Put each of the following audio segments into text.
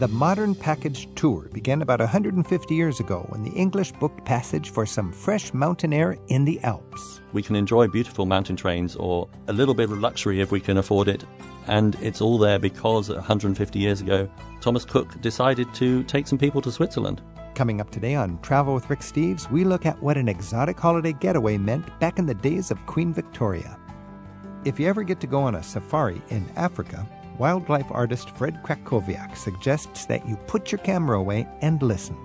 The modern package tour began about 150 years ago when the English booked passage for some fresh mountain air in the Alps. We can enjoy beautiful mountain trains or a little bit of luxury if we can afford it. And it's all there because 150 years ago, Thomas Cook decided to take some people to Switzerland. Coming up today on Travel with Rick Steves, we look at what an exotic holiday getaway meant back in the days of Queen Victoria. If you ever get to go on a safari in Africa, wildlife artist Fred Krakowiak suggests that you put your camera away and listen.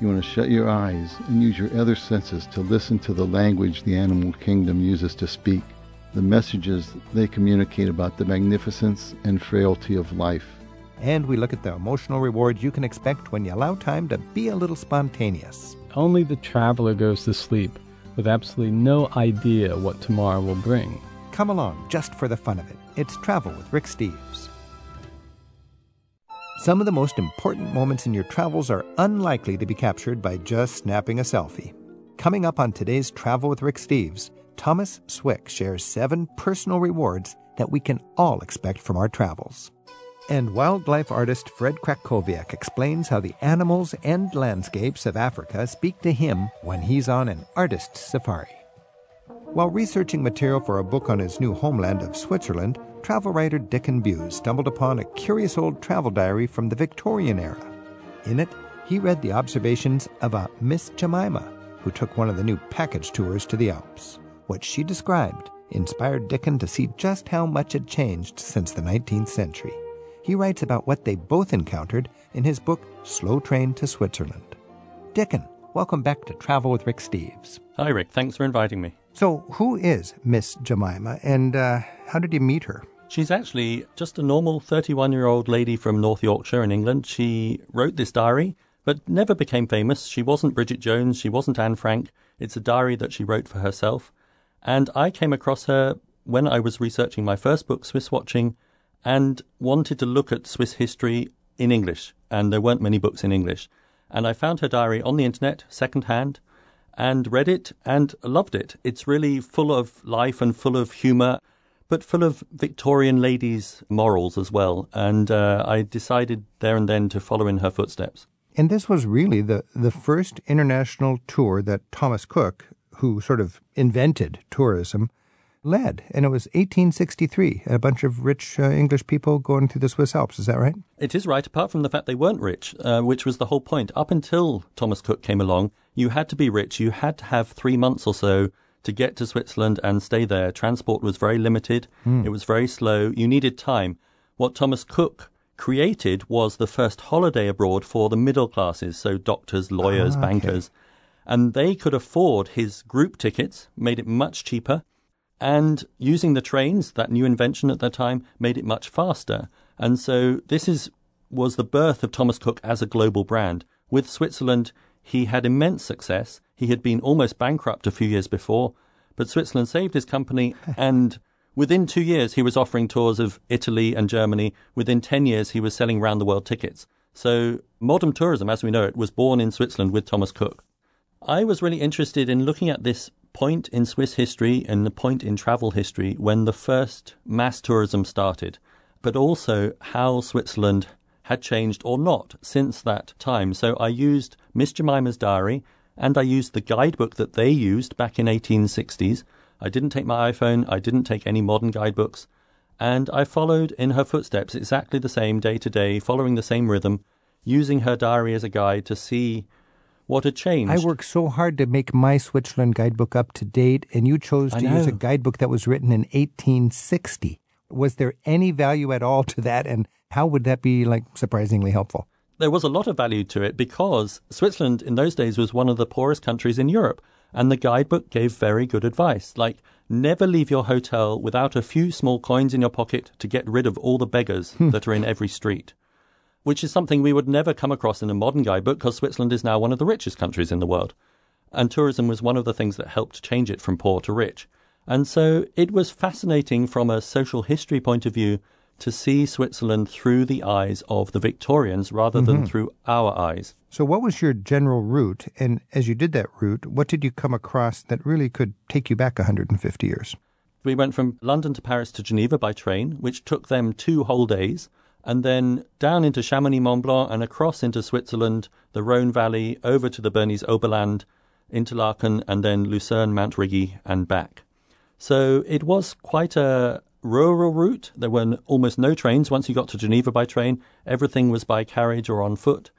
You want to shut your eyes and use your other senses to listen to the language the animal kingdom uses to speak, the messages they communicate about the magnificence and frailty of life. And we look at the emotional rewards you can expect when you allow time to be a little spontaneous. Only the traveler goes to sleep with absolutely no idea what tomorrow will bring. Come along just for the fun of it. It's Travel with Rick Steves. Some of the most important moments in your travels are unlikely to be captured by just snapping a selfie. Coming up on today's Travel with Rick Steves, Thomas Swick shares seven personal rewards that we can all expect from our travels. And wildlife artist Fred Krakowiak explains how the animals and landscapes of Africa speak to him when he's on an artist safari. While researching material for a book on his new homeland of Switzerland, travel writer Diccon Bewes stumbled upon a curious old travel diary from the Victorian era. In it, he read the observations of a Miss Jemima, who took one of the new package tours to the Alps. What she described inspired Diccon to see just how much had changed since the 19th century. He writes about what they both encountered in his book Slow Train to Switzerland. Diccon, welcome back to Travel with Rick Steves. Hi, Rick. Thanks for inviting me. So, who is Miss Jemima, and uh, how did you meet her? She's actually just a normal 31 year old lady from North Yorkshire in England. She wrote this diary, but never became famous. She wasn't Bridget Jones, she wasn't Anne Frank. It's a diary that she wrote for herself. And I came across her when I was researching my first book, Swiss Watching, and wanted to look at Swiss history in English. And there weren't many books in English. And I found her diary on the internet, secondhand, and read it and loved it. It's really full of life and full of humor, but full of Victorian ladies' morals as well. And uh, I decided there and then to follow in her footsteps. And this was really the, the first international tour that Thomas Cook, who sort of invented tourism, led. And it was 1863, a bunch of rich uh, English people going through the Swiss Alps. Is that right? It is right, apart from the fact they weren't rich, uh, which was the whole point. Up until Thomas Cook came along, you had to be rich. You had to have three months or so to get to Switzerland and stay there. Transport was very limited. Mm. It was very slow. You needed time. What Thomas Cook created was the first holiday abroad for the middle classes, so doctors, lawyers, ah, okay. bankers. And they could afford his group tickets, made it much cheaper. And using the trains, that new invention at that time, made it much faster. And so this is was the birth of Thomas Cook as a global brand. With Switzerland, he had immense success. He had been almost bankrupt a few years before, but Switzerland saved his company and within two years he was offering tours of Italy and Germany. Within 10 years he was selling round the world tickets. So modern tourism, as we know it, was born in Switzerland with Thomas Cook. I was really interested in looking at this point in Swiss history and the point in travel history when the first mass tourism started, but also how Switzerland had changed or not since that time. So I used Miss Jemima's diary and I used the guidebook that they used back in 1860s. I didn't take my iPhone, I didn't take any modern guidebooks, and I followed in her footsteps exactly the same day to day, following the same rhythm, using her diary as a guide to see what had changed. I worked so hard to make my Switzerland guidebook up to date, and you chose to use a guidebook that was written in 1860. Was there any value at all to that, and how would that be like surprisingly helpful? There was a lot of value to it because Switzerland in those days was one of the poorest countries in Europe, and the guidebook gave very good advice, like never leave your hotel without a few small coins in your pocket to get rid of all the beggars hmm. that are in every street. Which is something we would never come across in a modern guidebook because Switzerland is now one of the richest countries in the world. And tourism was one of the things that helped change it from poor to rich. And so it was fascinating from a social history point of view to see Switzerland through the eyes of the Victorians rather than mm-hmm. through our eyes. So, what was your general route? And as you did that route, what did you come across that really could take you back 150 years? We went from London to Paris to Geneva by train, which took them two whole days. And then down into Chamonix Mont Blanc and across into Switzerland, the Rhone Valley, over to the Bernese Oberland, Interlaken, and then Lucerne, Mount Rigi, and back. So it was quite a rural route. There were almost no trains. Once you got to Geneva by train, everything was by carriage or on foot.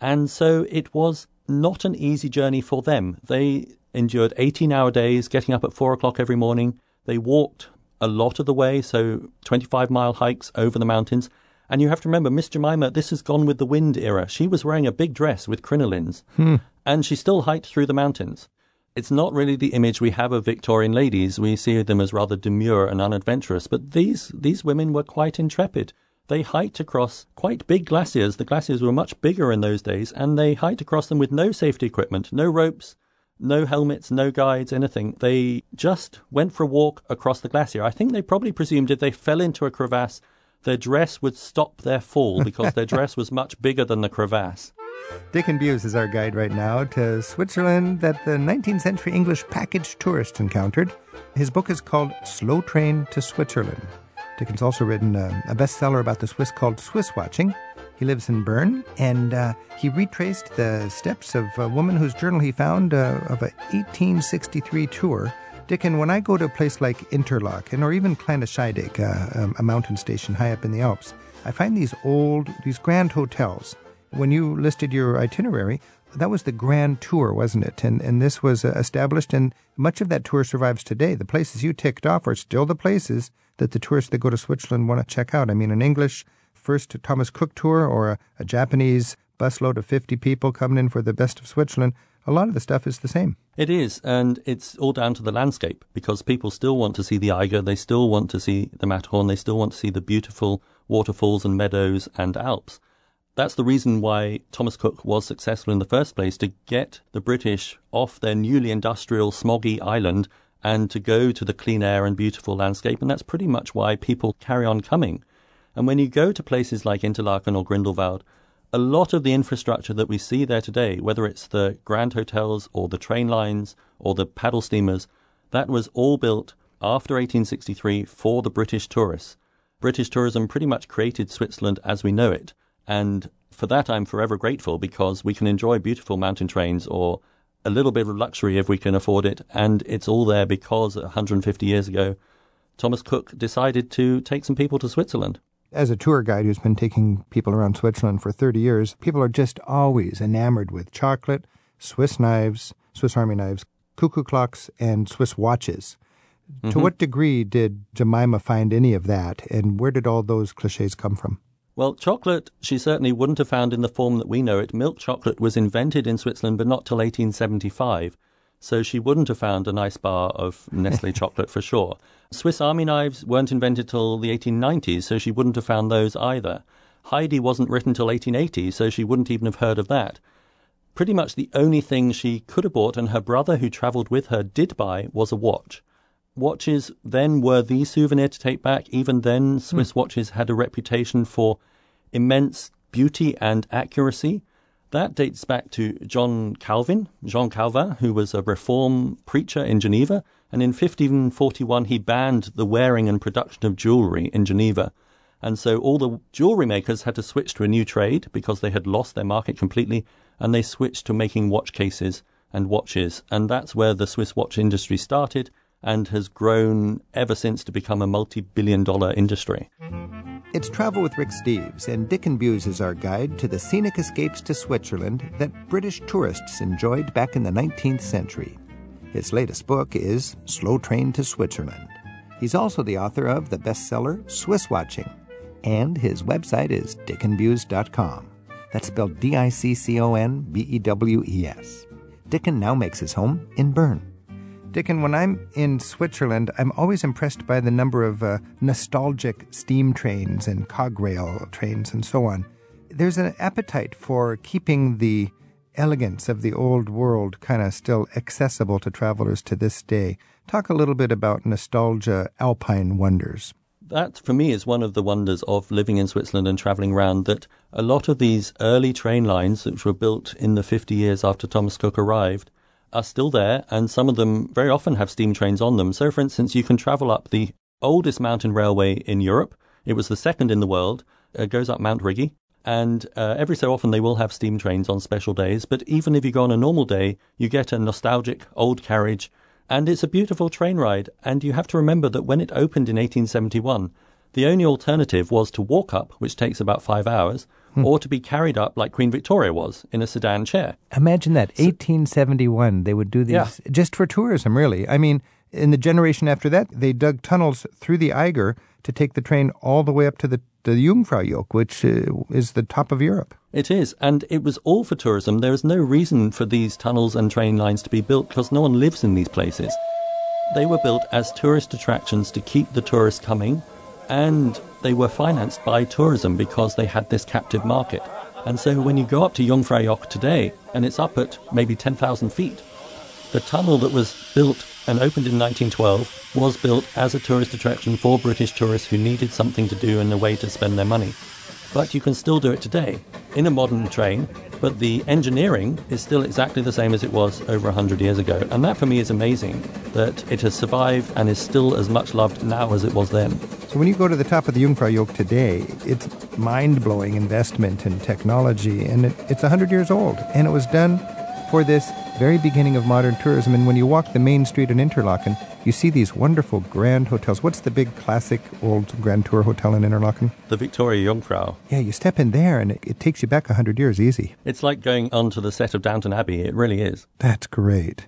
And so it was not an easy journey for them. They endured 18 hour days, getting up at four o'clock every morning. They walked a lot of the way, so 25 mile hikes over the mountains. And you have to remember, Miss Jemima, this has gone with the wind era. She was wearing a big dress with crinolines, hmm. and she still hiked through the mountains. It's not really the image we have of Victorian ladies. We see them as rather demure and unadventurous, but these, these women were quite intrepid. They hiked across quite big glaciers. The glaciers were much bigger in those days, and they hiked across them with no safety equipment, no ropes, no helmets, no guides, anything. They just went for a walk across the glacier. I think they probably presumed if they fell into a crevasse, their dress would stop their fall because their dress was much bigger than the crevasse. Diccon Bewes is our guide right now to Switzerland that the 19th century English package tourist encountered. His book is called Slow Train to Switzerland. Diccon's also written a, a bestseller about the Swiss called Swiss Watching. He lives in Bern, and uh, he retraced the steps of a woman whose journal he found uh, of a 1863 tour. Diccon, when I go to a place like Interlaken or even Kleine Scheidegg, uh, um, a mountain station high up in the Alps, I find these old, these grand hotels when you listed your itinerary, that was the grand tour, wasn't it? And and this was uh, established, and much of that tour survives today. The places you ticked off are still the places that the tourists that go to Switzerland want to check out. I mean, an English first Thomas Cook tour or a, a Japanese busload of 50 people coming in for the best of Switzerland, a lot of the stuff is the same. It is, and it's all down to the landscape because people still want to see the Eiger, they still want to see the Matterhorn, they still want to see the beautiful waterfalls and meadows and Alps. That's the reason why Thomas Cook was successful in the first place to get the British off their newly industrial, smoggy island and to go to the clean air and beautiful landscape. And that's pretty much why people carry on coming. And when you go to places like Interlaken or Grindelwald, a lot of the infrastructure that we see there today, whether it's the grand hotels or the train lines or the paddle steamers, that was all built after 1863 for the British tourists. British tourism pretty much created Switzerland as we know it. And for that, I'm forever grateful because we can enjoy beautiful mountain trains or a little bit of luxury if we can afford it. And it's all there because 150 years ago, Thomas Cook decided to take some people to Switzerland. As a tour guide who's been taking people around Switzerland for 30 years, people are just always enamored with chocolate, Swiss knives, Swiss Army knives, cuckoo clocks, and Swiss watches. Mm-hmm. To what degree did Jemima find any of that, and where did all those cliches come from? Well, chocolate she certainly wouldn't have found in the form that we know it. Milk chocolate was invented in Switzerland, but not till 1875. So she wouldn't have found a nice bar of Nestle chocolate for sure. Swiss Army knives weren't invented till the 1890s, so she wouldn't have found those either. Heidi wasn't written till 1880, so she wouldn't even have heard of that. Pretty much the only thing she could have bought, and her brother who travelled with her did buy, was a watch. Watches then were the souvenir to take back. Even then, Swiss hmm. watches had a reputation for immense beauty and accuracy. That dates back to John Calvin, Jean Calvin, who was a reform preacher in Geneva. And in 1541, he banned the wearing and production of jewelry in Geneva. And so all the jewelry makers had to switch to a new trade because they had lost their market completely. And they switched to making watch cases and watches. And that's where the Swiss watch industry started and has grown ever since to become a multi billion dollar industry. It's Travel with Rick Steves, and Diccon Bewes is our guide to the scenic escapes to Switzerland that British tourists enjoyed back in the 19th century. His latest book is Slow Train to Switzerland. He's also the author of the bestseller Swiss Watching, and his website is dicconbewes.com. That's spelled D I C C O N B E W E S. Diccon now makes his home in Bern. Diccon, when I'm in Switzerland, I'm always impressed by the number of uh, nostalgic steam trains and cograil trains and so on. There's an appetite for keeping the elegance of the old world kind of still accessible to travelers to this day. Talk a little bit about nostalgia alpine wonders. That, for me, is one of the wonders of living in Switzerland and traveling around. That a lot of these early train lines, which were built in the 50 years after Thomas Cook arrived, are still there, and some of them very often have steam trains on them. So, for instance, you can travel up the oldest mountain railway in Europe. It was the second in the world, uh, goes up Mount Rigi. And uh, every so often they will have steam trains on special days. But even if you go on a normal day, you get a nostalgic old carriage. And it's a beautiful train ride. And you have to remember that when it opened in 1871, the only alternative was to walk up, which takes about five hours, hmm. or to be carried up like Queen Victoria was in a sedan chair. Imagine that. So, 1871, they would do these yeah. just for tourism, really. I mean, in the generation after that, they dug tunnels through the Eiger to take the train all the way up to the, the Jungfraujoch, which uh, is the top of Europe. It is, and it was all for tourism. There is no reason for these tunnels and train lines to be built because no one lives in these places. They were built as tourist attractions to keep the tourists coming, and they were financed by tourism because they had this captive market. And so when you go up to Jungfraujoch today, and it's up at maybe 10,000 feet, the tunnel that was built and opened in 1912 was built as a tourist attraction for British tourists who needed something to do and a way to spend their money. But you can still do it today in a modern train, but the engineering is still exactly the same as it was over 100 years ago. And that for me is amazing that it has survived and is still as much loved now as it was then. So when you go to the top of the Jungfraujoch today, it's mind-blowing investment in technology, and it, it's 100 years old, and it was done for this very beginning of modern tourism. And when you walk the main street in Interlaken, you see these wonderful grand hotels. What's the big classic old Grand Tour hotel in Interlaken? The Victoria Jungfrau. Yeah, you step in there and it, it takes you back 100 years easy. It's like going onto the set of Downton Abbey. It really is. That's great.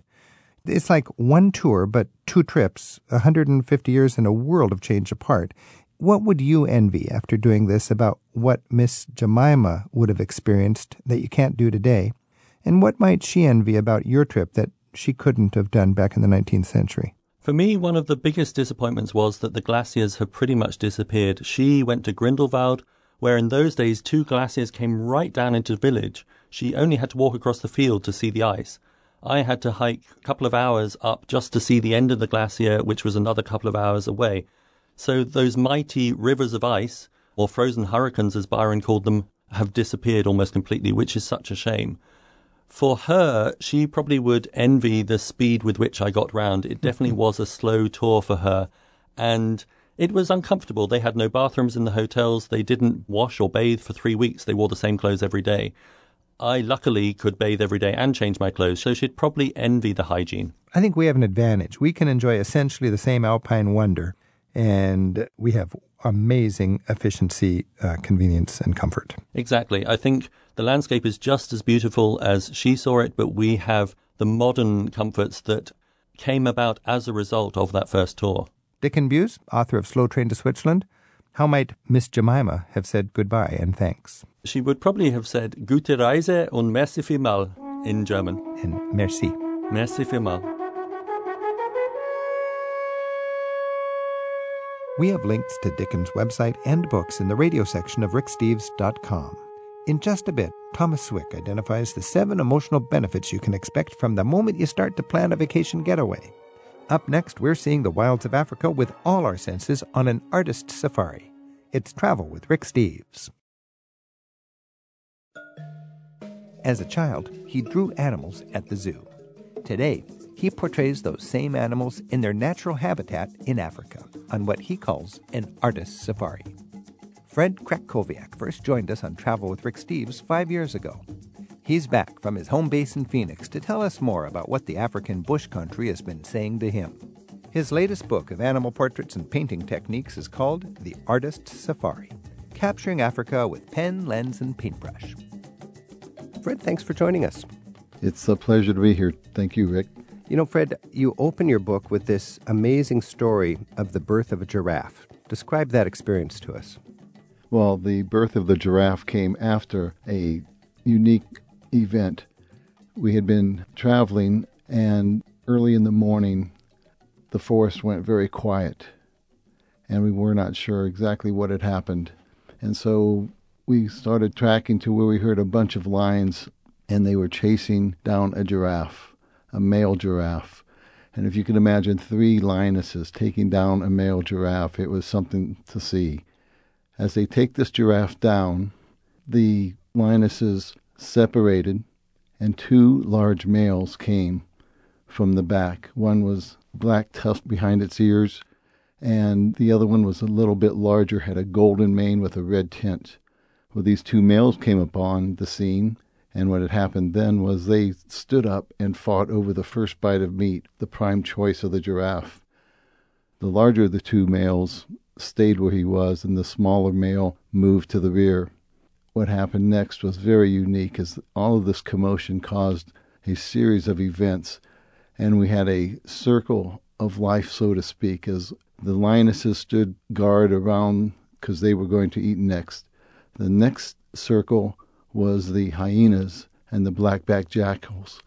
It's like one tour, but two trips, 150 years and a world of change apart. What would you envy after doing this about what Miss Jemima would have experienced that you can't do today? And what might she envy about your trip that she couldn't have done back in the 19th century? For me, one of the biggest disappointments was that the glaciers have pretty much disappeared. She went to Grindelwald, where in those days two glaciers came right down into the village. She only had to walk across the field to see the ice. I had to hike a couple of hours up just to see the end of the glacier, which was another couple of hours away. So those mighty rivers of ice, or frozen hurricanes as Byron called them, have disappeared almost completely, which is such a shame for her, she probably would envy the speed with which I got round. It definitely mm-hmm. was a slow tour for her. And it was uncomfortable. They had no bathrooms in the hotels. They didn't wash or bathe for three weeks. They wore the same clothes every day. I luckily could bathe every day and change my clothes, so she'd probably envy the hygiene. I think we have an advantage. We can enjoy essentially the same alpine wonder, and we have amazing efficiency, uh, convenience, and comfort. Exactly. I think the landscape is just as beautiful as she saw it, but we have the modern comforts that came about as a result of that first tour. Diccon Bewes, author of Slow Train to Switzerland, how might Miss Jemima have said goodbye and thanks? She would probably have said Gute Reise und merci vielmal in German. And merci. Merci vielmal. We have links to Diccon's website and books in the radio section of ricksteves.com. In just a bit, Thomas Swick identifies the seven emotional benefits you can expect from the moment you start to plan a vacation getaway. Up next, we're seeing the wilds of Africa with all our senses on an artist safari. It's Travel with Rick Steves. As a child, he drew animals at the zoo. Today, he portrays those same animals in their natural habitat in Africa on what he calls an artist safari. Fred Krakowiak first joined us on Travel with Rick Steves five years ago. He's back from his home base in Phoenix to tell us more about what the African bush country has been saying to him. His latest book of animal portraits and painting techniques is called The Artist Safari Capturing Africa with Pen, Lens, and Paintbrush. Fred, thanks for joining us. It's a pleasure to be here. Thank you, Rick. You know, Fred, you open your book with this amazing story of the birth of a giraffe. Describe that experience to us. Well, the birth of the giraffe came after a unique event. We had been traveling, and early in the morning, the forest went very quiet, and we were not sure exactly what had happened. And so we started tracking to where we heard a bunch of lions, and they were chasing down a giraffe, a male giraffe. And if you can imagine three lionesses taking down a male giraffe, it was something to see. As they take this giraffe down, the lionesses separated, and two large males came from the back. One was black tuft behind its ears, and the other one was a little bit larger, had a golden mane with a red tint. Well, these two males came upon the scene, and what had happened then was they stood up and fought over the first bite of meat, the prime choice of the giraffe. The larger of the two males stayed where he was, and the smaller male moved to the rear. What happened next was very unique, as all of this commotion caused a series of events, and we had a circle of life, so to speak, as the lionesses stood guard around because they were going to eat next. The next circle was the hyenas and the black-backed jackals,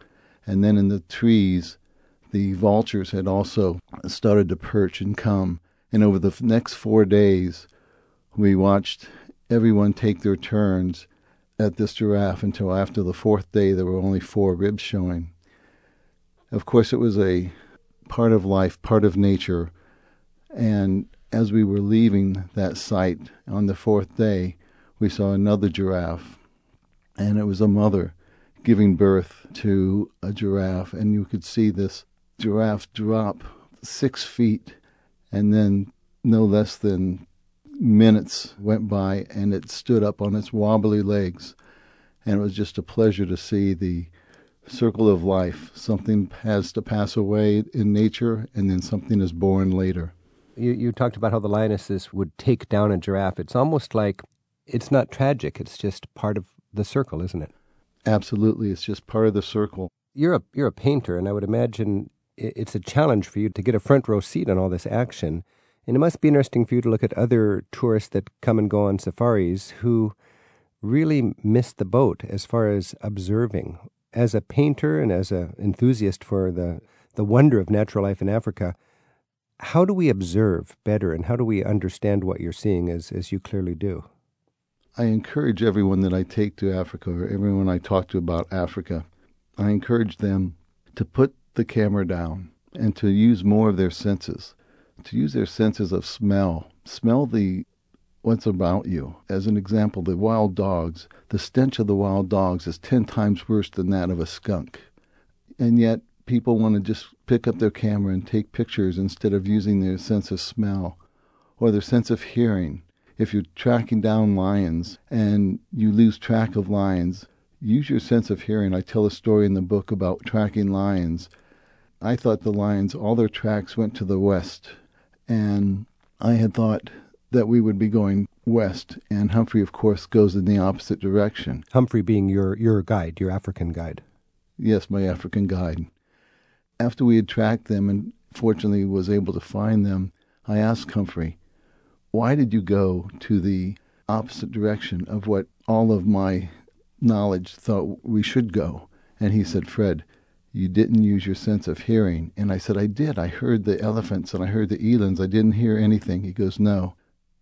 and then in the trees, the vultures had also started to perch and come. And over the next four days, we watched everyone take their turns at this giraffe until after the fourth day there were only four ribs showing. Of course, it was a part of life, part of nature. And as we were leaving that site on the fourth day, we saw another giraffe, and it was a mother giving birth to a giraffe, and you could see this giraffe drop six feet, and then no less than minutes went by, and it stood up on its wobbly legs, and it was just a pleasure to see the circle of life. Something has to pass away in nature, and then something is born later. You, you talked about how the lionesses would take down a giraffe. It's almost like it's not tragic. It's just part of the circle, isn't it? Absolutely, it's just part of the circle. You're a you're a painter, and I would imagine it's a challenge for you to get a front row seat on all this action. And it must be interesting for you to look at other tourists that come and go on safaris who really miss the boat as far as observing as a painter and as an enthusiast for the, the wonder of natural life in Africa, how do we observe better and how do we understand what you're seeing as, as you clearly do? I encourage everyone that I take to Africa or everyone I talk to about Africa, I encourage them to put the camera down and to use more of their senses, to use their senses of smell. Smell the what's about you. As an example, the wild dogs, the stench of the wild dogs is 10 times worse than that of a skunk. And yet, people want to just pick up their camera and take pictures instead of using their sense of smell or their sense of hearing. If you're tracking down lions and you lose track of lions, use your sense of hearing. I tell a story in the book about tracking lions. I thought the lions, all their tracks went to the west. And I had thought that we would be going west, and Humphrey, of course, goes in the opposite direction. Humphrey being your, your guide, your African guide. Yes, my African guide. After we had tracked them and fortunately was able to find them, I asked Humphrey, why did you go to the opposite direction of what all of my knowledge thought we should go? And he said, Fred, you didn't use your sense of hearing. And I said, I did. I heard the elephants and I heard the elands. I didn't hear anything. He goes, No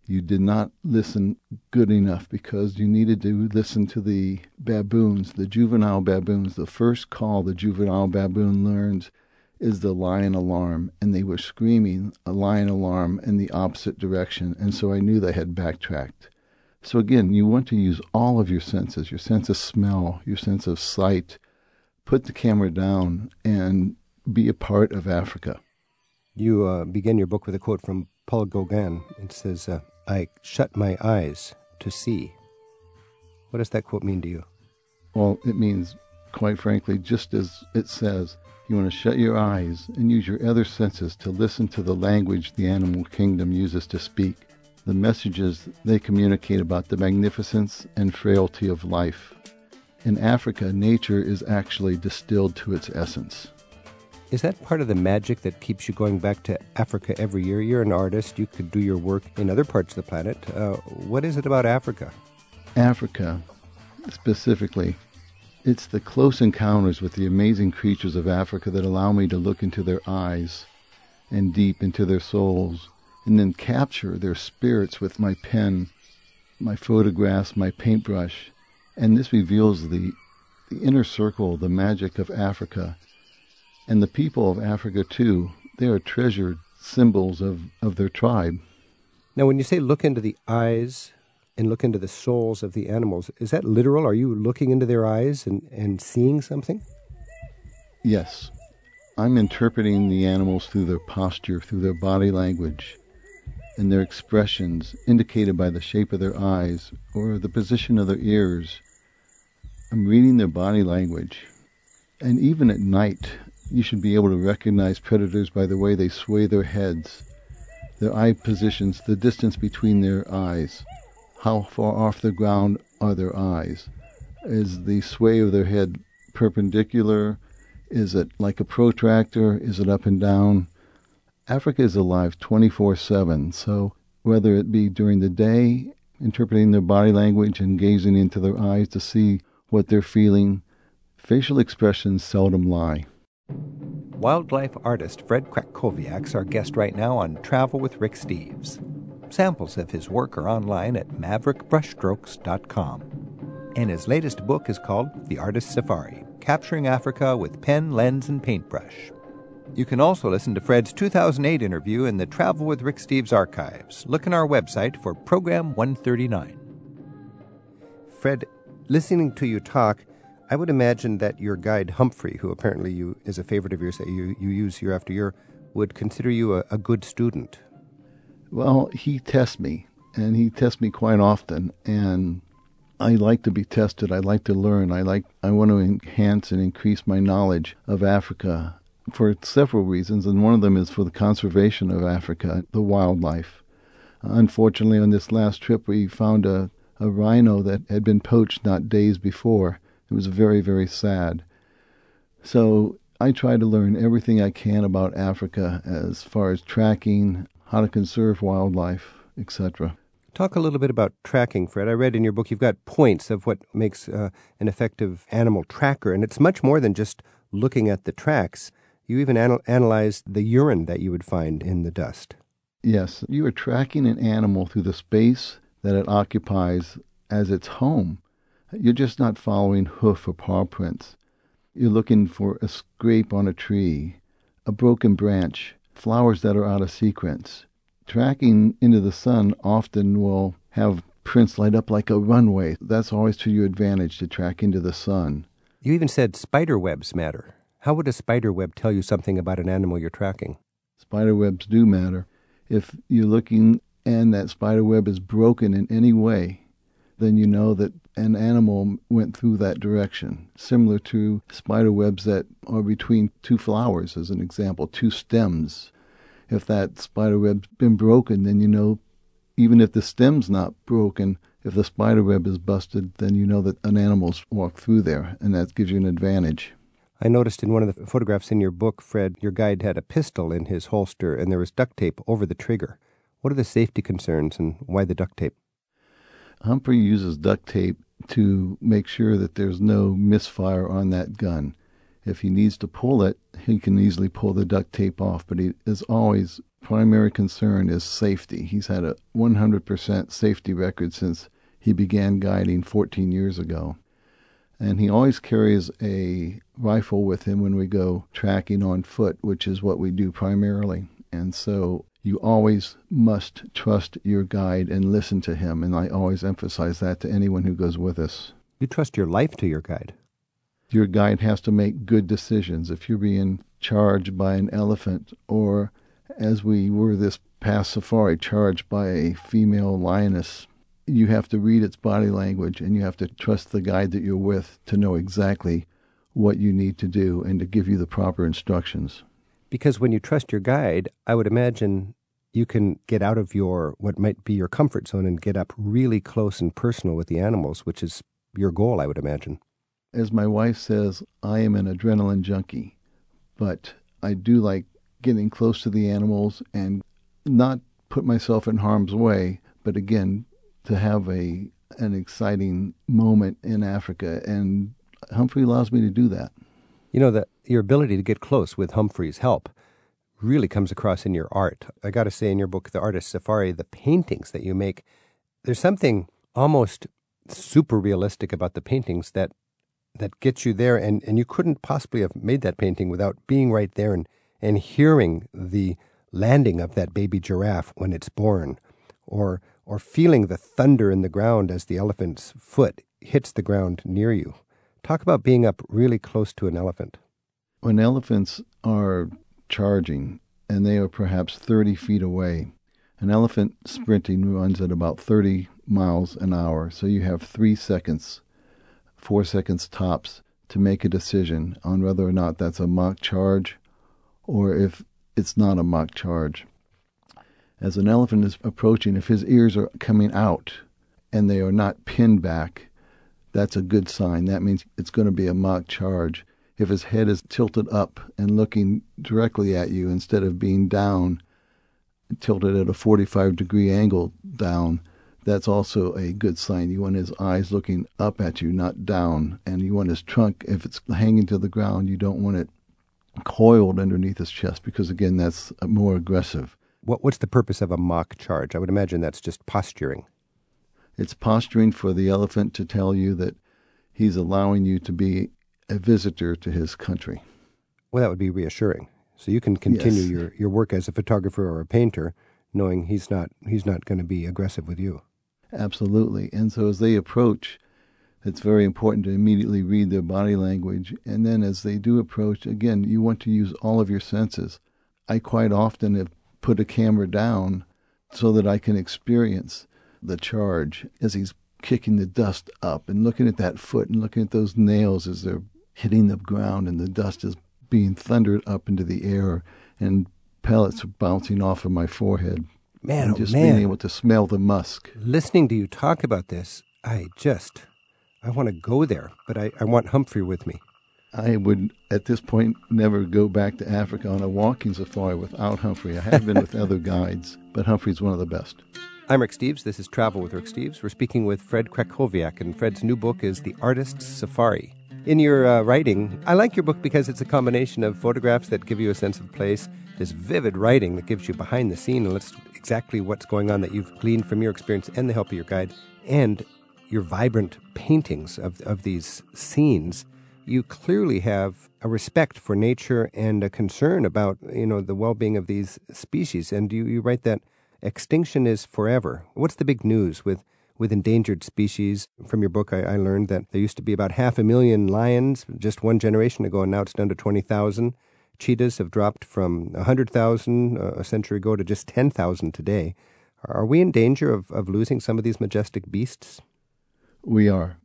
you did not listen good enough because you needed to listen to the baboons, the juvenile baboons. The first call the juvenile baboon learns is the lion alarm, and they were screaming a lion alarm in the opposite direction, and so I knew they had backtracked. So again, you want to use all of your senses, your sense of smell, your sense of sight. Put the camera down and be a part of Africa. You uh, begin your book with a quote from Paul Gauguin. It says, uh, I shut my eyes to see. What does that quote mean to you? Well, it means, quite frankly, just as it says, you want to shut your eyes and use your other senses to listen to the language the animal kingdom uses to speak, the messages they communicate about the magnificence and frailty of life. In Africa, nature is actually distilled to its essence. Is that part of the magic that keeps you going back to Africa every year? You're an artist. You could do your work in other parts of the planet. Uh, what is it about Africa? Africa, specifically, it's the close encounters with the amazing creatures of Africa that allow me to look into their eyes and deep into their souls, and then capture their spirits with my pen, my photographs, my paintbrush. And this reveals the, the inner circle, the magic of Africa and the people of Africa, too, they are treasured symbols of, of their tribe. Now, when you say look into the eyes and look into the souls of the animals, is that literal? Are you looking into their eyes and, and seeing something? Yes. I'm interpreting the animals through their posture, through their body language. and their expressions indicated by the shape of their eyes or the position of their ears. I'm reading their body language. And even at night, you should be able to recognize predators by the way they sway their heads, their eye positions, the distance between their eyes. How far off the ground are their eyes? Is the sway of their head perpendicular? Is it like a protractor? Is it up and down? Africa is alive 24 7, so whether it be during the day, interpreting their body language and gazing into their eyes to see what they're feeling, facial expressions seldom lie. Wildlife artist Fred Krakowiak's our guest right now on Travel with Rick Steves. Samples of his work are online at maverickbrushstrokes.com. And his latest book is called The Artist Safari Capturing Africa with Pen, Lens, and Paintbrush. You can also listen to Fred's 2008 interview in the Travel with Rick Steves archives. Look in our website for Program 139. Fred, listening to you talk, I would imagine that your guide Humphrey, who apparently you is a favorite of yours that you, you use year after year, would consider you a, a good student. Well, he tests me, and he tests me quite often, and I like to be tested. I like to learn. I like I want to enhance and increase my knowledge of Africa for several reasons, and one of them is for the conservation of Africa, the wildlife. Unfortunately, on this last trip, we found a, a rhino that had been poached not days before. It was very, very sad. So I try to learn everything I can about Africa as far as tracking, how to conserve wildlife, etc. Talk a little bit about tracking, Fred. I read in your book you've got points of what makes uh, an effective animal tracker, and it's much more than just looking at the tracks. You even anal- analyzed the urine that you would find in the dust. Yes, you are tracking an animal through the space that it occupies as its home. You're just not following hoof or paw prints. You're looking for a scrape on a tree, a broken branch, flowers that are out of sequence. Tracking into the sun often will have prints light up like a runway. That's always to your advantage to track into the sun. You even said spider webs matter. How would a spider web tell you something about an animal you're tracking? Spider webs do matter. If you're looking and that spider web is broken in any way, then you know that an animal went through that direction. Similar to spider webs that are between two flowers, as an example, two stems. If that spider web's been broken, then you know, even if the stem's not broken, if the spider web is busted, then you know that an animal's walked through there, and that gives you an advantage. I noticed in one of the photographs in your book, Fred, your guide had a pistol in his holster and there was duct tape over the trigger. What are the safety concerns and why the duct tape? Humphrey uses duct tape to make sure that there's no misfire on that gun. If he needs to pull it, he can easily pull the duct tape off, but he is always primary concern is safety. He's had a 100% safety record since he began guiding 14 years ago. And he always carries a rifle with him when we go tracking on foot, which is what we do primarily. And so you always must trust your guide and listen to him. And I always emphasize that to anyone who goes with us. You trust your life to your guide. Your guide has to make good decisions. If you're being charged by an elephant, or as we were this past safari, charged by a female lioness, you have to read its body language and you have to trust the guide that you're with to know exactly what you need to do and to give you the proper instructions. Because when you trust your guide, I would imagine you can get out of your what might be your comfort zone and get up really close and personal with the animals, which is your goal, I would imagine. As my wife says, I am an adrenaline junkie, but I do like getting close to the animals and not put myself in harm's way, but again, to have a an exciting moment in Africa, and Humphrey allows me to do that. You know that your ability to get close with Humphrey's help really comes across in your art. I got to say, in your book, The Artist Safari, the paintings that you make, there's something almost super realistic about the paintings that that gets you there, and, and you couldn't possibly have made that painting without being right there and, and hearing the landing of that baby giraffe when it's born, or or feeling the thunder in the ground as the elephant's foot hits the ground near you. Talk about being up really close to an elephant. When elephants are charging and they are perhaps 30 feet away, An elephant sprinting runs at about 30 miles an hour, so you have three seconds, four seconds tops, to make a decision on whether or not that's a mock charge or if it's not a mock charge. As an elephant is approaching, if his ears are coming out and they are not pinned back, that's a good sign. That means it's going to be a mock charge. If his head is tilted up and looking directly at you instead of being down, tilted at a 45 degree angle down, that's also a good sign. You want his eyes looking up at you, not down. And you want his trunk, if it's hanging to the ground, you don't want it coiled underneath his chest because, again, that's more aggressive. What, what's the purpose of a mock charge? I would imagine that's just posturing. It's posturing for the elephant to tell you that he's allowing you to be a visitor to his country. Well, that would be reassuring. So you can continue Yes. your, your work as a photographer or a painter, knowing he's not he's not going to be aggressive with you. Absolutely. And so as they approach, it's very important to immediately read their body language. And then as they do approach, again, you want to use all of your senses. I quite often have put a camera down so that I can experience the charge as he's kicking the dust up and looking at that foot and looking at those nails as they're hitting the ground and the dust is being thundered up into the air and pellets are bouncing off of my forehead. Man, and oh just man. being able to smell the musk. Listening to you talk about this, I just I want to go there, but I, I want Humphrey with me. I would, at this point, never go back to Africa on a walking safari without Humphrey. I have been with other guides, but Humphrey's one of the best. I'm Rick Steves. This is Travel with Rick Steves. We're speaking with Fred Krakowiak, and Fred's new book is The Artist's Safari. In your uh, writing, I like your book because it's a combination of photographs that give you a sense of place, this vivid writing that gives you behind the scene and lets exactly what's going on that you've gleaned from your experience and the help of your guide, and your vibrant paintings of, of these scenes. You clearly have a respect for nature and a concern about you know the well-being of these species. And you, you write that extinction is forever. What's the big news with with endangered species? From your book, I, I learned that there used to be about half a million lions just one generation ago, and now it's down to twenty thousand. Cheetahs have dropped from a hundred thousand uh, a century ago to just ten thousand today. Are we in danger of, of losing some of these majestic beasts? We are.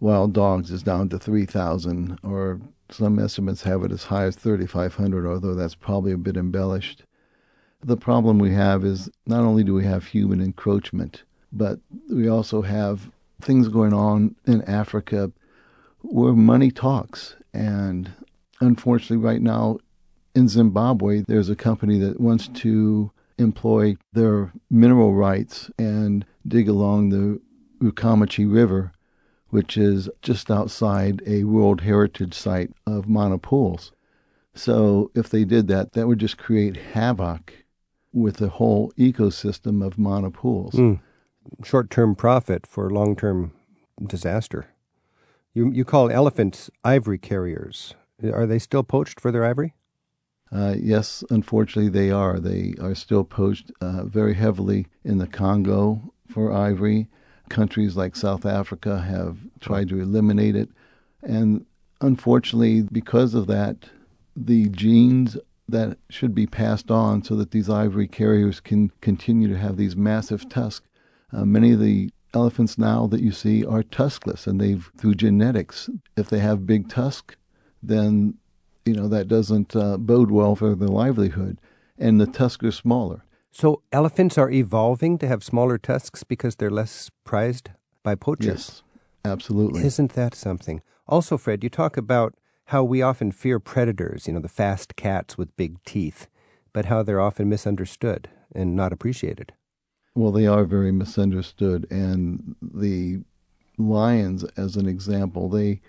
Wild dogs is down to 3,000, or some estimates have it as high as 3,500, although that's probably a bit embellished. The problem we have is not only do we have human encroachment, but we also have things going on in Africa where money talks. And unfortunately, right now in Zimbabwe, there's a company that wants to employ their mineral rights and dig along the Rukomechi River, which is just outside a World Heritage Site of Mana Pools. So if they did that, that would just create havoc with the whole ecosystem of Mana Pools. Mm. Short term profit for long term disaster. You, you call elephants ivory carriers. Are they still poached for their ivory? Uh, yes, unfortunately, they are. They are still poached uh, very heavily in the Congo for ivory. Countries like South Africa have tried to eliminate it. And unfortunately, because of that, the genes that should be passed on so that these ivory carriers can continue to have these massive tusks. Uh, many of the elephants now that you see are tuskless, and they've, through genetics, if they have big tusks, then you know that doesn't uh, bode well for their livelihood, and the tusks are smaller. So elephants are evolving to have smaller tusks because they're less prized by poachers. Yes, absolutely. Isn't that something? Also, Fred, you talk about how we often fear predators, you know, the fast cats with big teeth, but how they're often misunderstood and not appreciated. Well, they are very misunderstood, and the lions, as an example, they,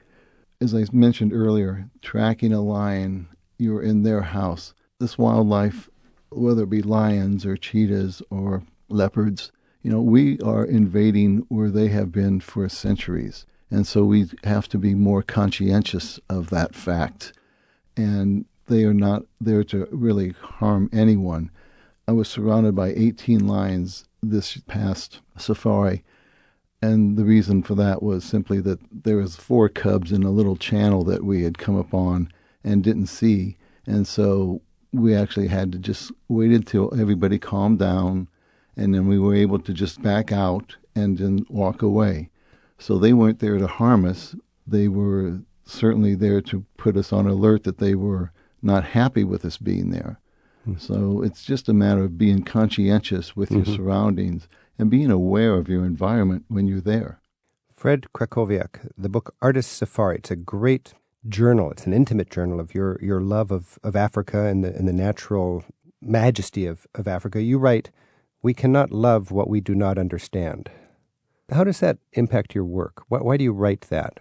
as I mentioned earlier, tracking a lion, you're in their house. This wildlife, whether it be lions or cheetahs or leopards, you know, we are invading where they have been for centuries. And so we have to be more conscientious of that fact. And they are not there to really harm anyone. I was surrounded by 18 lions this past safari. And the reason for that was simply that there was four cubs in a little channel that we had come upon and didn't see. And so we actually had to just wait until everybody calmed down and then we were able to just back out and then walk away. So they weren't there to harm us. They were certainly there to put us on alert that they were not happy with us being there. So it's just a matter of being conscientious with mm-hmm. your surroundings and being aware of your environment when you're there. Fred Krakowiak, the book Artist Safari. It's a great journal. It's an intimate journal of your, your love of, of Africa and the, and the natural majesty of, of Africa. You write, We cannot love what we do not understand. How does that impact your work? Why, why do you write that?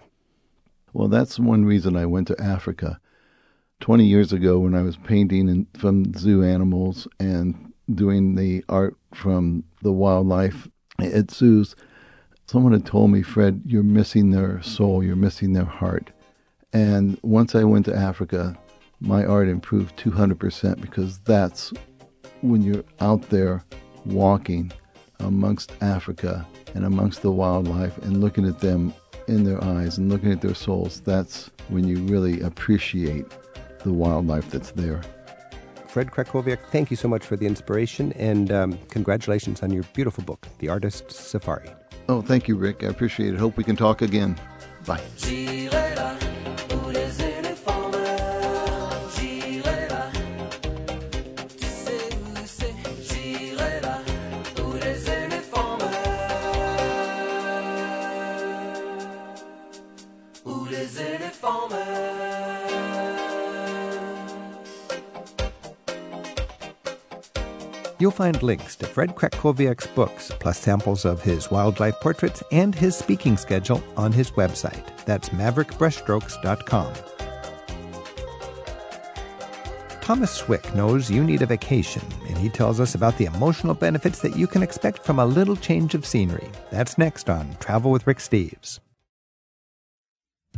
Well, that's one reason I went to Africa. 20 years ago, when I was painting in, from zoo animals and doing the art from the wildlife at zoos, someone had told me, Fred, you're missing their soul, you're missing their heart. And once I went to Africa, my art improved 200% because that's when you're out there walking amongst Africa and amongst the wildlife and looking at them in their eyes and looking at their souls, that's when you really appreciate the wildlife that's there. Fred Krakowiak, thank you so much for the inspiration and um, congratulations on your beautiful book, The Artist's Safari. Oh, thank you, Rick. I appreciate it. Hope we can talk again. Bye. You'll find links to Fred Krakowiak's books, plus samples of his wildlife portraits and his speaking schedule on his website. That's maverickbrushstrokes.com. Thomas Swick knows you need a vacation, and he tells us about the emotional benefits that you can expect from a little change of scenery. That's next on Travel with Rick Steves.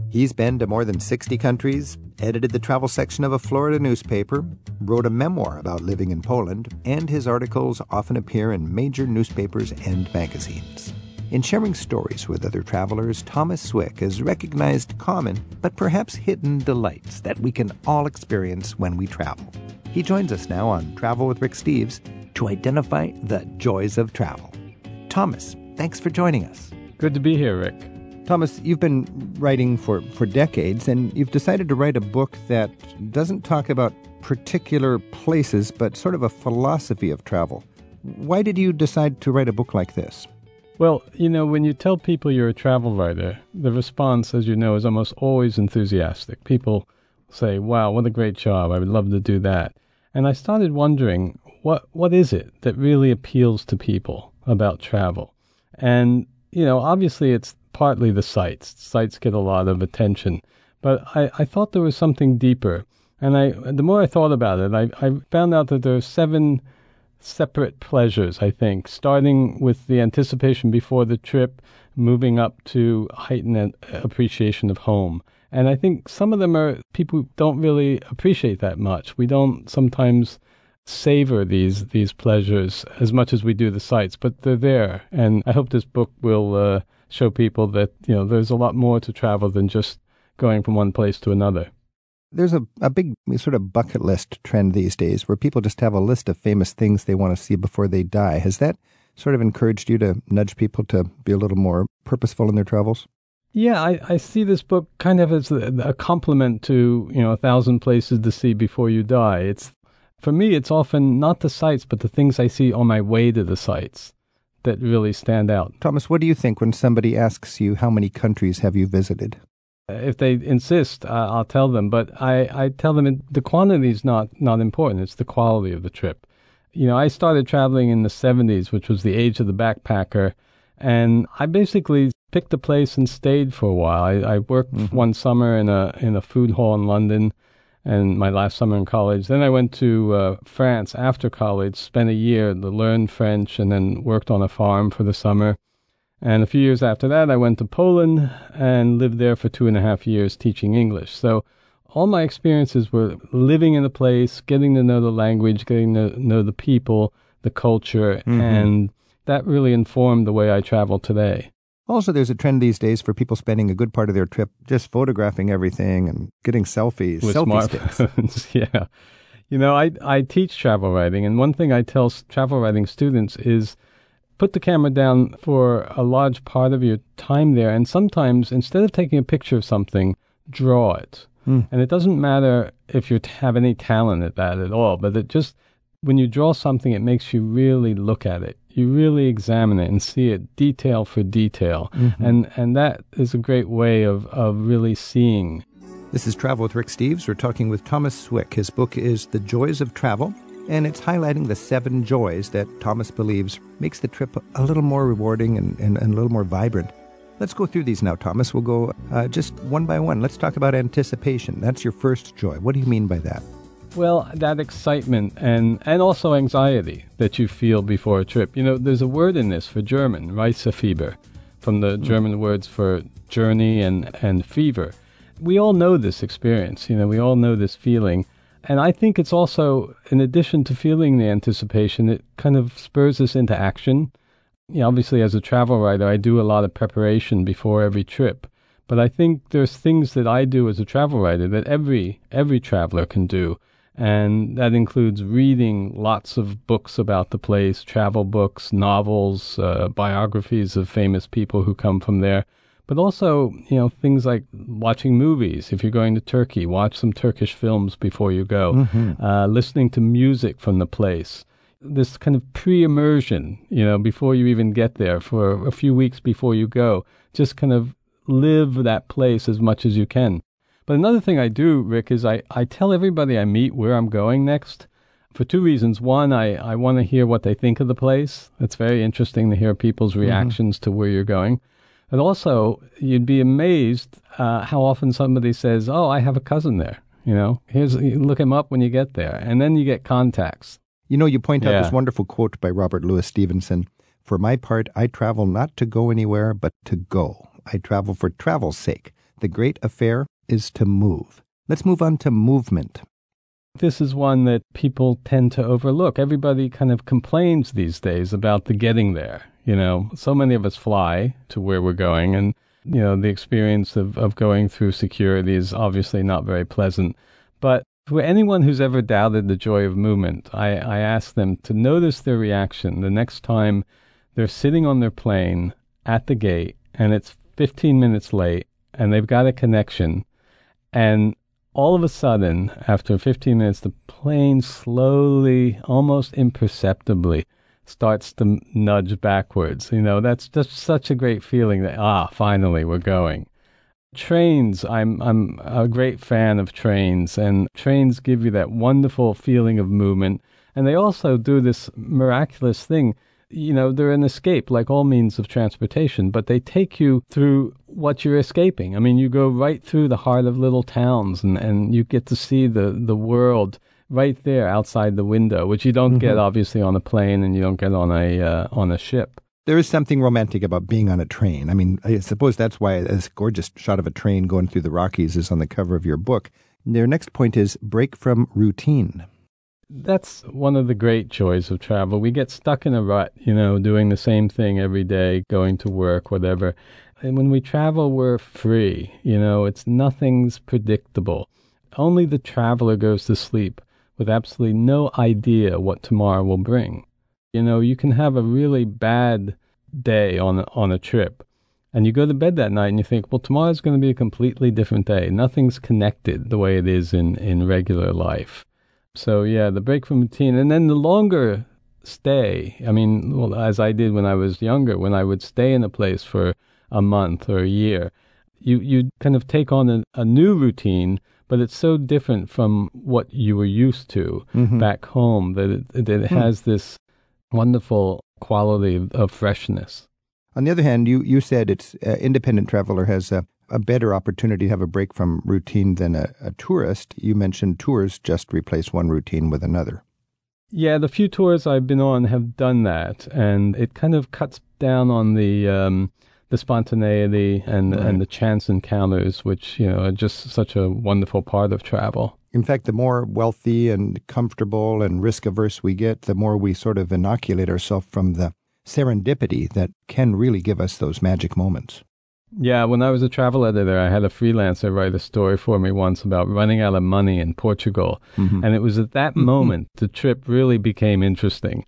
He's been to more than 60 countries, edited the travel section of a Florida newspaper, wrote a memoir about living in Poland, and his articles often appear in major newspapers and magazines. In sharing stories with other travelers, Thomas Swick has recognized common but perhaps hidden delights that we can all experience when we travel. He joins us now on Travel with Rick Steves to identify the joys of travel. Thomas, thanks for joining us. Good to be here, Rick. Thomas, you've been writing for, for decades, and you've decided to write a book that doesn't talk about particular places, but sort of a philosophy of travel. Why did you decide to write a book like this? Well, you know, when you tell people you're a travel writer, the response, as you know, is almost always enthusiastic. People say, wow, what a great job. I would love to do that. And I started wondering, what, what is it that really appeals to people about travel? And, you know, obviously it's partly the sights. Sights get a lot of attention. But I, I thought there was something deeper. And I, the more I thought about it, I, I found out that there are seven separate pleasures, I think, starting with the anticipation before the trip, moving up to heightened appreciation of home. And I think some of them are people don't really appreciate that much. We don't sometimes savor these these pleasures as much as we do the sights, but they're there. And I hope this book will uh, show people that you know there's a lot more to travel than just going from one place to another. There's a, a big sort of bucket list trend these days where people just have a list of famous things they want to see before they die. Has that sort of encouraged you to nudge people to be a little more purposeful in their travels? Yeah, I, I see this book kind of as a, a complement to, you know, a thousand places to see before you die. It's for me, it's often not the sights, but the things I see on my way to the sights that really stand out. Thomas, what do you think when somebody asks you how many countries have you visited? If they insist, uh, I'll tell them, but I, I tell them it, the quantity is not, not important. It's the quality of the trip. You know, I started traveling in the 70s, which was the age of the backpacker, and I basically picked a place and stayed for a while. I, I worked mm-hmm. one summer in a in a food hall in London, and my last summer in college. Then I went to uh, France after college, spent a year to learn French, and then worked on a farm for the summer. And a few years after that, I went to Poland and lived there for two and a half years teaching English. So all my experiences were living in a place, getting to know the language, getting to know the people, the culture, mm-hmm. and that really informed the way I travel today. Also, there's a trend these days for people spending a good part of their trip just photographing everything and getting selfies, with selfie smartphones. yeah. You know, I, I teach travel writing, and one thing I tell travel writing students is put the camera down for a large part of your time there, and sometimes instead of taking a picture of something, draw it. Mm. And it doesn't matter if you have any talent at that at all, but it just, when you draw something, it makes you really look at it. You really examine it and see it detail for detail. Mm-hmm. And, and that is a great way of, of really seeing. This is Travel with Rick Steves. We're talking with Thomas Swick. His book is The Joys of Travel and it's highlighting the seven joys that Thomas believes makes the trip a little more rewarding and, and, and a little more vibrant. Let's go through these now, Thomas. We'll go uh, just one by one. Let's talk about anticipation. That's your first joy. What do you mean by that? Well, that excitement and, and also anxiety that you feel before a trip. You know, there's a word in this for German, Reisefieber, from the mm. German words for journey and, and fever. We all know this experience. You know, we all know this feeling and I think it's also, in addition to feeling the anticipation, it kind of spurs us into action. You know, obviously, as a travel writer, I do a lot of preparation before every trip. But I think there's things that I do as a travel writer that every every traveler can do, and that includes reading lots of books about the place, travel books, novels, uh, biographies of famous people who come from there but also you know things like watching movies. If you're going to Turkey, watch some Turkish films before you go. Mm-hmm. Uh, listening to music from the place. This kind of pre-immersion, you know, before you even get there, for a few weeks before you go, just kind of live that place as much as you can. But another thing I do, Rick, is I, I tell everybody I meet where I'm going next for two reasons. One, I, I want to hear what they think of the place. It's very interesting to hear people's mm-hmm. reactions mm-hmm. to where you're going. And also, you'd be amazed uh, how often somebody says, "Oh, I have a cousin there." You know, here's look him up when you get there, and then you get contacts. You know, you point yeah. out this wonderful quote by Robert Louis Stevenson. For my part, I travel not to go anywhere, but to go. I travel for travel's sake. The great affair is to move. Let's move on to movement. This is one that people tend to overlook. Everybody kind of complains these days about the getting there. You know, so many of us fly to where we're going, and, you know, the experience of, of going through security is obviously not very pleasant. But for anyone who's ever doubted the joy of movement, I, I ask them to notice their reaction the next time they're sitting on their plane at the gate and it's 15 minutes late and they've got a connection and all of a sudden after 15 minutes the plane slowly almost imperceptibly starts to nudge backwards. You know, that's just such a great feeling that ah, finally we're going. Trains, I'm I'm a great fan of trains and trains give you that wonderful feeling of movement and they also do this miraculous thing. You know, they're an escape like all means of transportation, but they take you through what you're escaping. I mean, you go right through the heart of little towns and, and you get to see the, the world right there outside the window, which you don't mm-hmm. get obviously on a plane and you don't get on a uh, on a ship. There is something romantic about being on a train. I mean, I suppose that's why this gorgeous shot of a train going through the Rockies is on the cover of your book. Their next point is break from routine. That's one of the great joys of travel. We get stuck in a rut, you know, doing the same thing every day, going to work, whatever. And when we travel, we're free. You know, it's nothing's predictable. Only the traveler goes to sleep with absolutely no idea what tomorrow will bring. You know, you can have a really bad day on on a trip, and you go to bed that night and you think, well, tomorrow's going to be a completely different day. Nothing's connected the way it is in in regular life. So yeah, the break from routine, and then the longer stay. I mean, well, as I did when I was younger, when I would stay in a place for a month or a year, you you kind of take on a, a new routine but it's so different from what you were used to mm-hmm. back home that it, that it hmm. has this wonderful quality of, of, freshness. On the other hand, you, you said it's uh, independent traveler has a, a better opportunity to have a break from routine than a, a tourist. You mentioned tours just replace one routine with another. Yeah, the few tours I've been on have done that, and it kind of cuts down on the um, the spontaneity and right. and the chance encounters, which you know are just such a wonderful part of travel. In fact, the more wealthy and comfortable and risk averse we get, the more we sort of inoculate ourselves from the serendipity that can really give us those magic moments. Yeah, when I was a travel editor, I had a freelancer write a story for me once about running out of money in Portugal. Mm-hmm. And it was at that mm-hmm. moment the trip really became interesting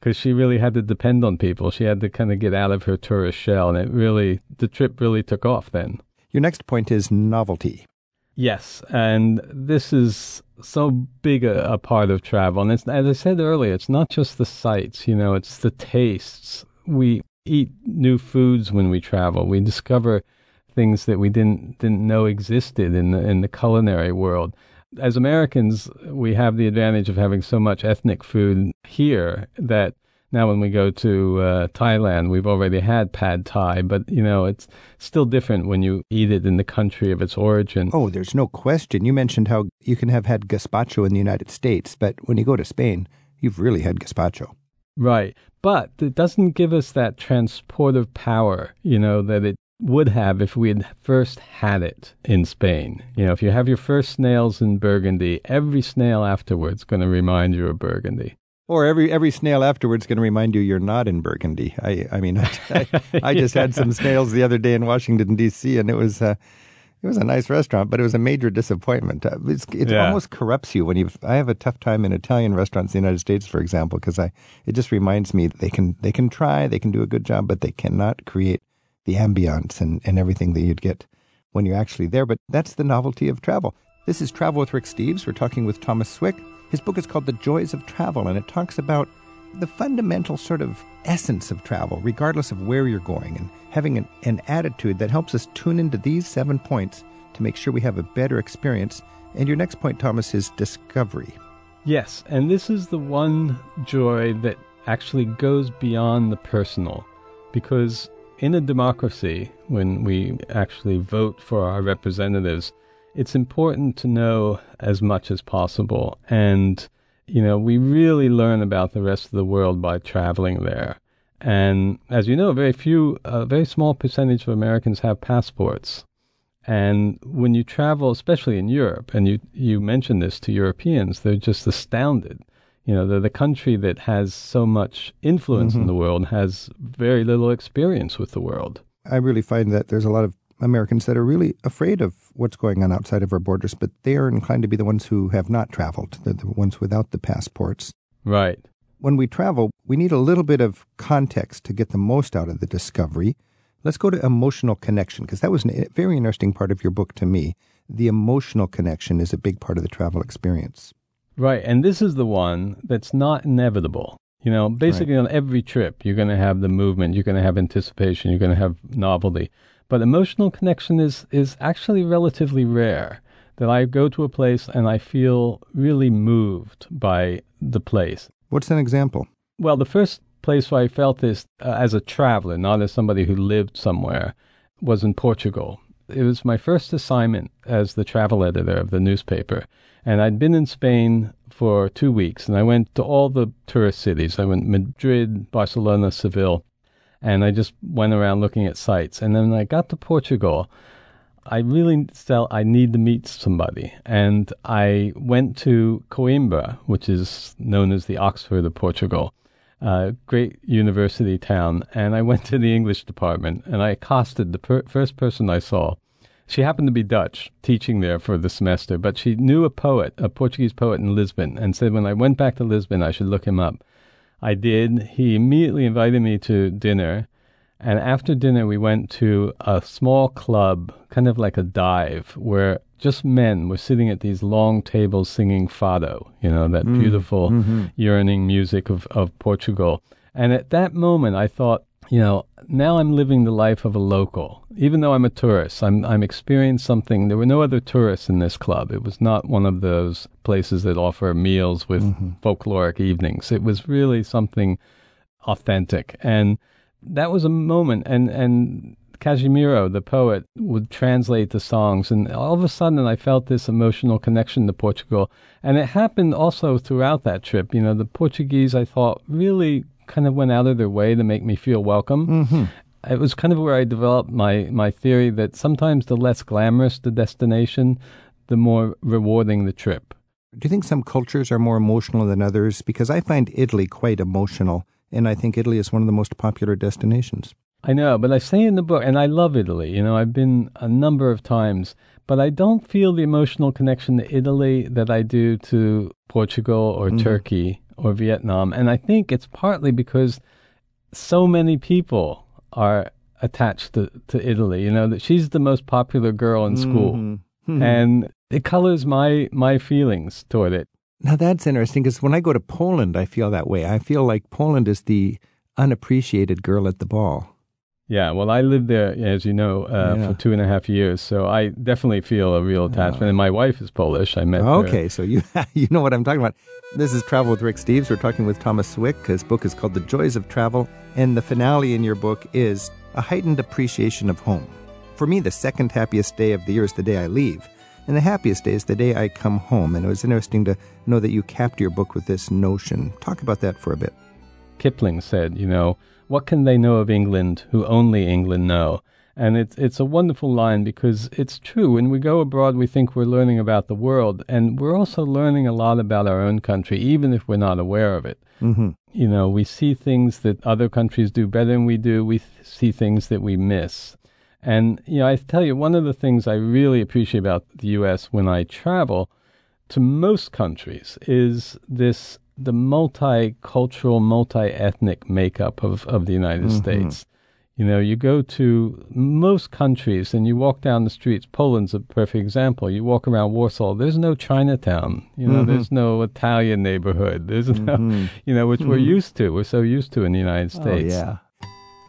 because she really had to depend on people. She had to kind of get out of her tourist shell. And it really, the trip really took off then. Your next point is novelty. Yes, and this is so big a, a part of travel. And it's, as I said earlier, it's not just the sights, you know, it's the tastes. We eat new foods when we travel. We discover things that we didn't didn't know existed in the in the culinary world. As Americans, we have the advantage of having so much ethnic food here that now when we go to uh, Thailand, we've already had pad thai, but you know it's still different when you eat it in the country of its origin. Oh, there's no question. You mentioned how you can have had gazpacho in the United States, but when you go to Spain, you've really had gazpacho. Right. But it doesn't give us that transportive power, you know, that it would have if we had first had it in Spain. You know, if you have your first snails in Burgundy, every snail afterwards going to remind you of Burgundy. Or every every snail afterwards going to remind you you're not in Burgundy. I I mean I, I, I just had some snails the other day in Washington D.C. and it was uh, it was a nice restaurant, but it was a major disappointment. Uh, it's, it yeah. almost corrupts you when you. I have a tough time in Italian restaurants in the United States, for example, because I it just reminds me they can they can try, they can do a good job, but they cannot create the ambiance and, and everything that you'd get when you're actually there. But that's the novelty of travel. This is Travel with Rick Steves. We're talking with Thomas Swick. His book is called The Joys of Travel, and it talks about the fundamental sort of essence of travel, regardless of where you're going, and having an, an attitude that helps us tune into these seven points to make sure we have a better experience. And your next point, Thomas, is discovery. Yes, and this is the one joy that actually goes beyond the personal, because in a democracy, when we actually vote for our representatives, it's important to know as much as possible. And you know, we really learn about the rest of the world by traveling there. And as you know, very few, a very small percentage of Americans have passports. And when you travel, especially in Europe, and you, you mention this to Europeans, they're just astounded. You know, they're the country that has so much influence mm-hmm. in the world has very little experience with the world. I really find that there's a lot of Americans that are really afraid of what's going on outside of our borders, but they are inclined to be the ones who have not traveled. They're the ones without the passports. Right. When we travel, we need a little bit of context to get the most out of the discovery. Let's go to emotional connection, because that was a eh, very interesting part of your book to me. The emotional connection is a big part of the travel experience. Right. And this is the one that's not inevitable. You know, basically right. on every trip, you're going to have the movement, you're going to have anticipation, you're going to have novelty. But emotional connection is, is actually relatively rare. That I go to a place and I feel really moved by the place. What's an example? Well, the first place where I felt this uh, as a traveler, not as somebody who lived somewhere, was in Portugal. It was my first assignment as the travel editor of the newspaper. And I'd been in Spain for two weeks, and I went to all the tourist cities. I went Madrid, Barcelona, Seville, and I just went around looking at sites. And then I got to Portugal. I really felt I need to meet somebody. And I went to Coimbra, which is known as the Oxford of Portugal, a great university town. And I went to the English department and I accosted the per- first person I saw. She happened to be Dutch, teaching there for the semester, but she knew a poet, a Portuguese poet in Lisbon, and said when I went back to Lisbon, I should look him up. I did. He immediately invited me to dinner. And after dinner, we went to a small club, kind of like a dive, where just men were sitting at these long tables singing fado, you know, that mm. beautiful, mm-hmm. yearning music of, of Portugal. And at that moment, I thought, you know, now I'm living the life of a local. Even though I'm a tourist, I'm I'm experiencing something. There were no other tourists in this club. It was not one of those places that offer meals with mm-hmm. folkloric evenings. It was really something authentic, and that was a moment. And and Casimiro, the poet, would translate the songs, and all of a sudden I felt this emotional connection to Portugal. And it happened also throughout that trip. You know, the Portuguese I thought really kind of went out of their way to make me feel welcome. Mm-hmm. It was kind of where I developed my, my theory that sometimes the less glamorous the destination, the more rewarding the trip. Do you think some cultures are more emotional than others? Because I find Italy quite emotional, and I think Italy is one of the most popular destinations. I know, but I say in the book, and I love Italy. You know, I've been a number of times, but I don't feel the emotional connection to Italy that I do to Portugal or mm-hmm. Turkey or Vietnam. And I think it's partly because so many people are attached to, to Italy. You know, that she's the most popular girl in school. Mm-hmm. Mm-hmm. And it colors my, my feelings toward it. Now that's interesting because when I go to Poland, I feel that way. I feel like Poland is the unappreciated girl at the ball. Yeah, well, I lived there, as you know, uh, yeah. for two and a half years, so I definitely feel a real attachment. Oh. And my wife is Polish. I met. Her. Okay, her. so you you know what I'm talking about. This is Travel with Rick Steves. We're talking with Thomas Swick. His book is called The Joys of Travel, and the finale in your book is a heightened appreciation of home. For me, the second happiest day of the year is the day I leave, and the happiest day is the day I come home. And it was interesting to know that you capped your book with this notion. Talk about that for a bit. Kipling said, you know what can they know of England who only England know? And it's it's a wonderful line because it's true. When we go abroad, we think we're learning about the world, and we're also learning a lot about our own country, even if we're not aware of it. Mm-hmm. You know, we see things that other countries do better than we do. We th- see things that we miss. And you know, I tell you, one of the things I really appreciate about the U.S. when I travel to most countries is this the multicultural, multi-ethnic makeup of, of the United mm-hmm. States. You know, you go to most countries and you walk down the streets. Poland's a perfect example. You walk around Warsaw, there's no Chinatown. You know, mm-hmm. there's no Italian neighborhood. There's mm-hmm. no, you know, which mm-hmm. we're used to. We're so used to in the United oh, States. Oh, yeah.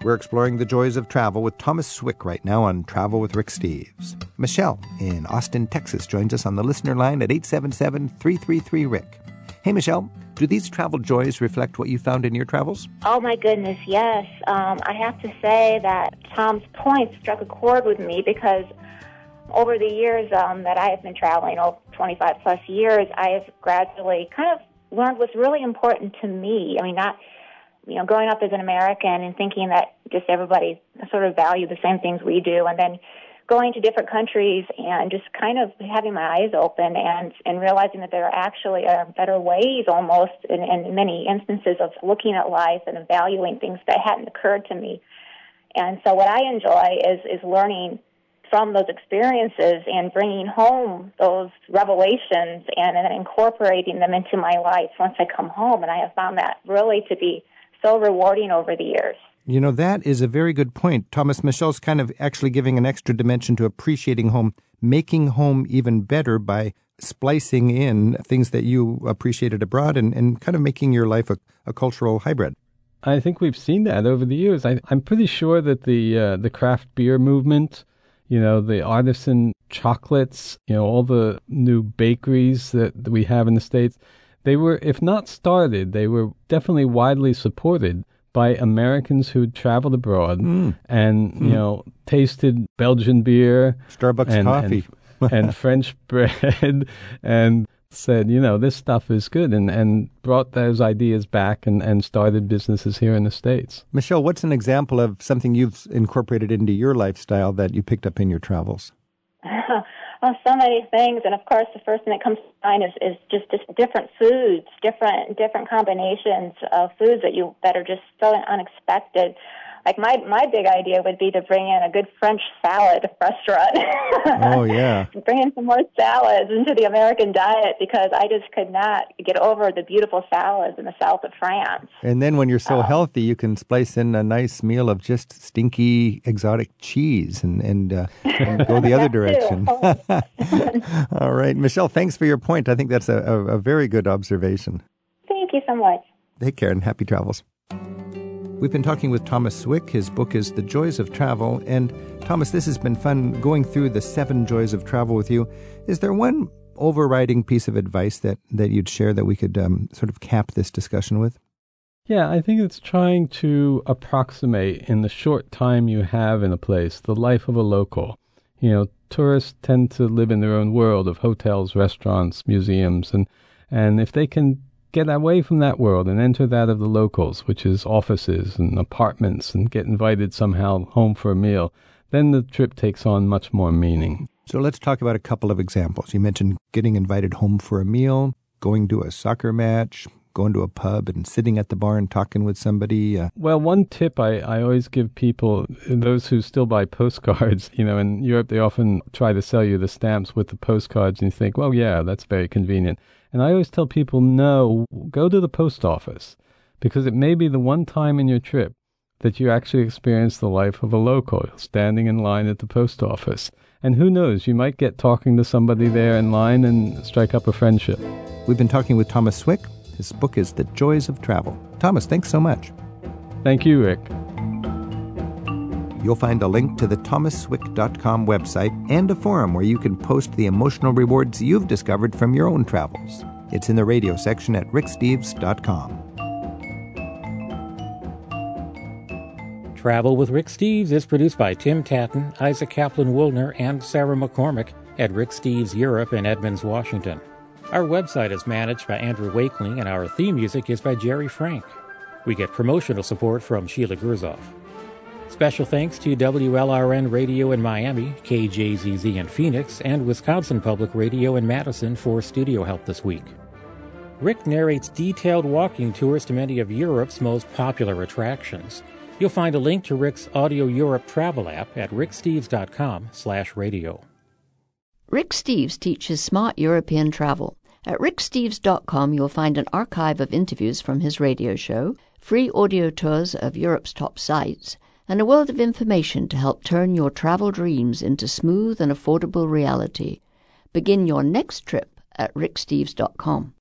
We're exploring the joys of travel with Thomas Swick right now on Travel with Rick Steves. Michelle in Austin, Texas joins us on the listener line at 877 333 Rick. Hey, Michelle, do these travel joys reflect what you found in your travels? Oh, my goodness, yes. Um, I have to say that Tom's point struck a chord with me because over the years um, that I have been traveling, over 25 plus years, I have gradually kind of learned what's really important to me. I mean, not, you know, growing up as an American and thinking that just everybody sort of value the same things we do, and then going to different countries and just kind of having my eyes open and and realizing that there are actually are better ways almost in, in many instances of looking at life and valuing things that hadn't occurred to me. And so what I enjoy is is learning from those experiences and bringing home those revelations and, and incorporating them into my life once I come home. And I have found that really to be so rewarding over the years. You know, that is a very good point. Thomas Michelle's kind of actually giving an extra dimension to appreciating home, making home even better by splicing in things that you appreciated abroad and, and kind of making your life a, a cultural hybrid. I think we've seen that over the years. I, am pretty sure that the uh, the craft beer movement, you know, the artisan chocolates, you know, all the new bakeries that, that we have in the states, they were, if not started, they were definitely widely supported by Americans who traveled abroad mm. and mm. you know tasted Belgian beer, Starbucks and, coffee, and, and French bread, and said, you know, this stuff is good, and and brought those ideas back and and started businesses here in the states. Michelle, what's an example of something you've incorporated into your lifestyle that you picked up in your travels? oh, so many things. And of course, the first thing that comes to mind is, is just, just different foods, different different combinations of foods that you that are just so unexpected like my my big idea would be to bring in a good French salad restaurant. oh yeah. bring in some more salads into the American diet because I just could not get over the beautiful salads in the south of France. And then when you're so um, healthy, you can splice in a nice meal of just stinky exotic cheese and and, uh, and go the other direction. All right, Michelle. Thanks for your point. I think that's a, a, a very good observation. Thank you so much. Take care and happy travels. We've been talking with Thomas Swick. His book is The Joys of Travel. And Thomas, this has been fun going through the seven joys of travel with you. Is there one overriding piece of advice that, that you'd share that we could um, sort of cap this discussion with? Yeah, I think it's trying to approximate in the short time you have in a place the life of a local. You know, tourists tend to live in their own world of hotels, restaurants, museums, and and if they can get away from that world and enter that of the locals, which is offices and apartments, and get invited somehow home for a meal, then the trip takes on much more meaning. So let's talk about a couple of examples. You mentioned getting invited home for a meal, going to a soccer match, going to a pub and sitting at the bar and talking with somebody? Uh, well, one tip I, I always give people, those who still buy postcards, you know, in Europe they often try to sell you the stamps with the postcards, and you think, well, yeah, that's very convenient. And I always tell people, no, go to the post office because it may be the one time in your trip that you actually experience the life of a local, standing in line at the post office. And who knows, you might get talking to somebody there in line and strike up a friendship. We've been talking with Thomas Swick. His book is The Joys of Travel. Thomas, thanks so much. Thank you, Rick. You'll find a link to the thomasswick.com website and a forum where you can post the emotional rewards you've discovered from your own travels. It's in the radio section at ricksteves.com. Travel with Rick Steves is produced by Tim Tattan, Isaac Kaplan Woolner, and Sarah McCormick at Rick Steves Europe in Edmonds, Washington. Our website is managed by Andrew Wakeling, and our theme music is by Jerry Frank. We get promotional support from Sheila Gurzoff. Special thanks to WLRN Radio in Miami, KJZZ in Phoenix, and Wisconsin Public Radio in Madison for studio help this week. Rick narrates detailed walking tours to many of Europe's most popular attractions. You'll find a link to Rick's Audio Europe travel app at ricksteves.com slash radio. Rick Steves teaches smart European travel. At ricksteves.com, you'll find an archive of interviews from his radio show, free audio tours of Europe's top sites, and a world of information to help turn your travel dreams into smooth and affordable reality. Begin your next trip at ricksteves.com.